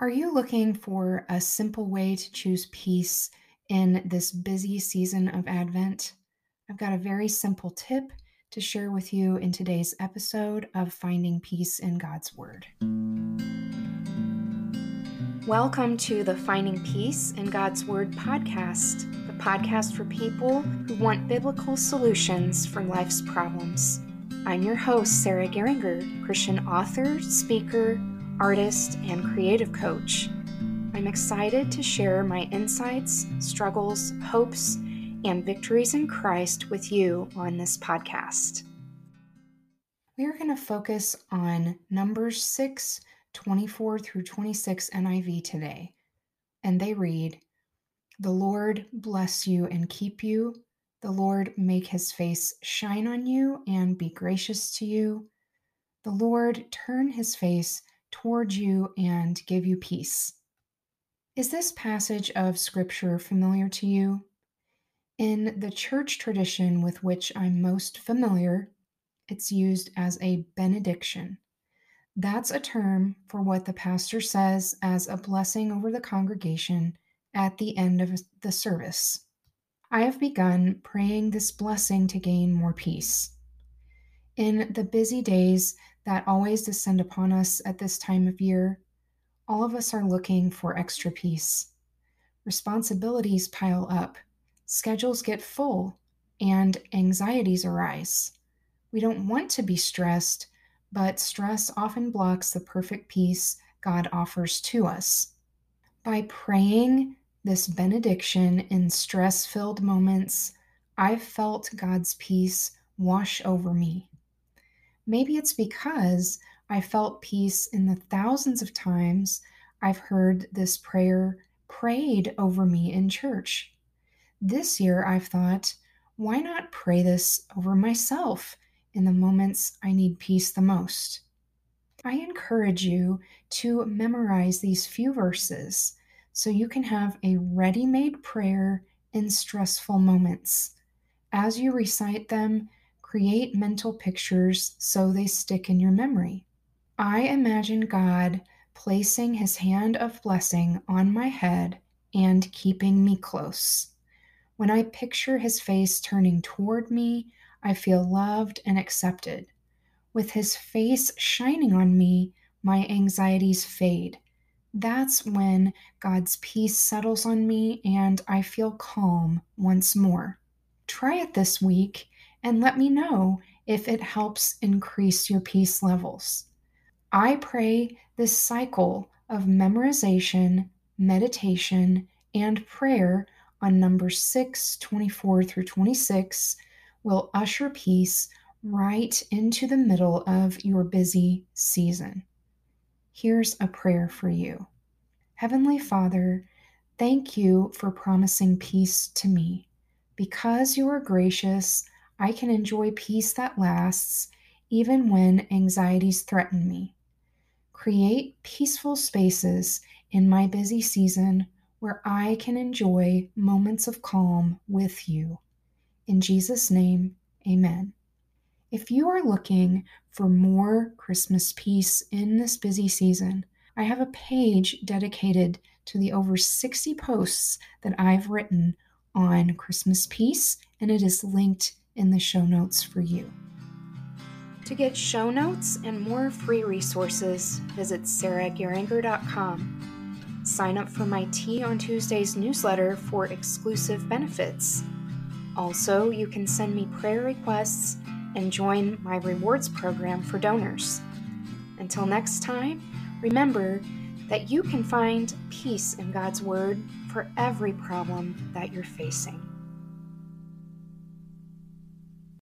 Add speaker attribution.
Speaker 1: Are you looking for a simple way to choose peace in this busy season of Advent? I've got a very simple tip to share with you in today's episode of Finding Peace in God's Word. Welcome to the Finding Peace in God's Word podcast, the podcast for people who want biblical solutions for life's problems. I'm your host, Sarah Geringer, Christian author, speaker, artist, and creative coach. I'm excited to share my insights, struggles, hopes, and victories in Christ with you on this podcast. We are going to focus on Numbers 6, 24 through 26 NIV today. And they read The Lord bless you and keep you. The Lord make his face shine on you and be gracious to you. The Lord turn his face toward you and give you peace. Is this passage of Scripture familiar to you? In the church tradition with which I'm most familiar, it's used as a benediction. That's a term for what the pastor says as a blessing over the congregation at the end of the service. I have begun praying this blessing to gain more peace. In the busy days that always descend upon us at this time of year, all of us are looking for extra peace. Responsibilities pile up, schedules get full, and anxieties arise. We don't want to be stressed, but stress often blocks the perfect peace God offers to us. By praying this benediction in stress filled moments, I've felt God's peace wash over me. Maybe it's because I felt peace in the thousands of times I've heard this prayer prayed over me in church. This year, I've thought, why not pray this over myself in the moments I need peace the most? I encourage you to memorize these few verses so you can have a ready made prayer in stressful moments. As you recite them, create mental pictures so they stick in your memory. I imagine God placing his hand of blessing on my head and keeping me close. When I picture his face turning toward me, I feel loved and accepted. With his face shining on me, my anxieties fade. That's when God's peace settles on me and I feel calm once more. Try it this week and let me know if it helps increase your peace levels. I pray this cycle of memorization, meditation, and prayer on number 6, 24 through 26 will usher peace right into the middle of your busy season. Here's a prayer for you Heavenly Father, thank you for promising peace to me. Because you are gracious, I can enjoy peace that lasts even when anxieties threaten me. Create peaceful spaces in my busy season where I can enjoy moments of calm with you. In Jesus' name, amen. If you are looking for more Christmas peace in this busy season, I have a page dedicated to the over 60 posts that I've written on Christmas peace, and it is linked in the show notes for you. To get show notes and more free resources, visit sarahgeringer.com. Sign up for my Tea on Tuesdays newsletter for exclusive benefits. Also, you can send me prayer requests and join my rewards program for donors. Until next time, remember that you can find peace in God's Word for every problem that you're facing.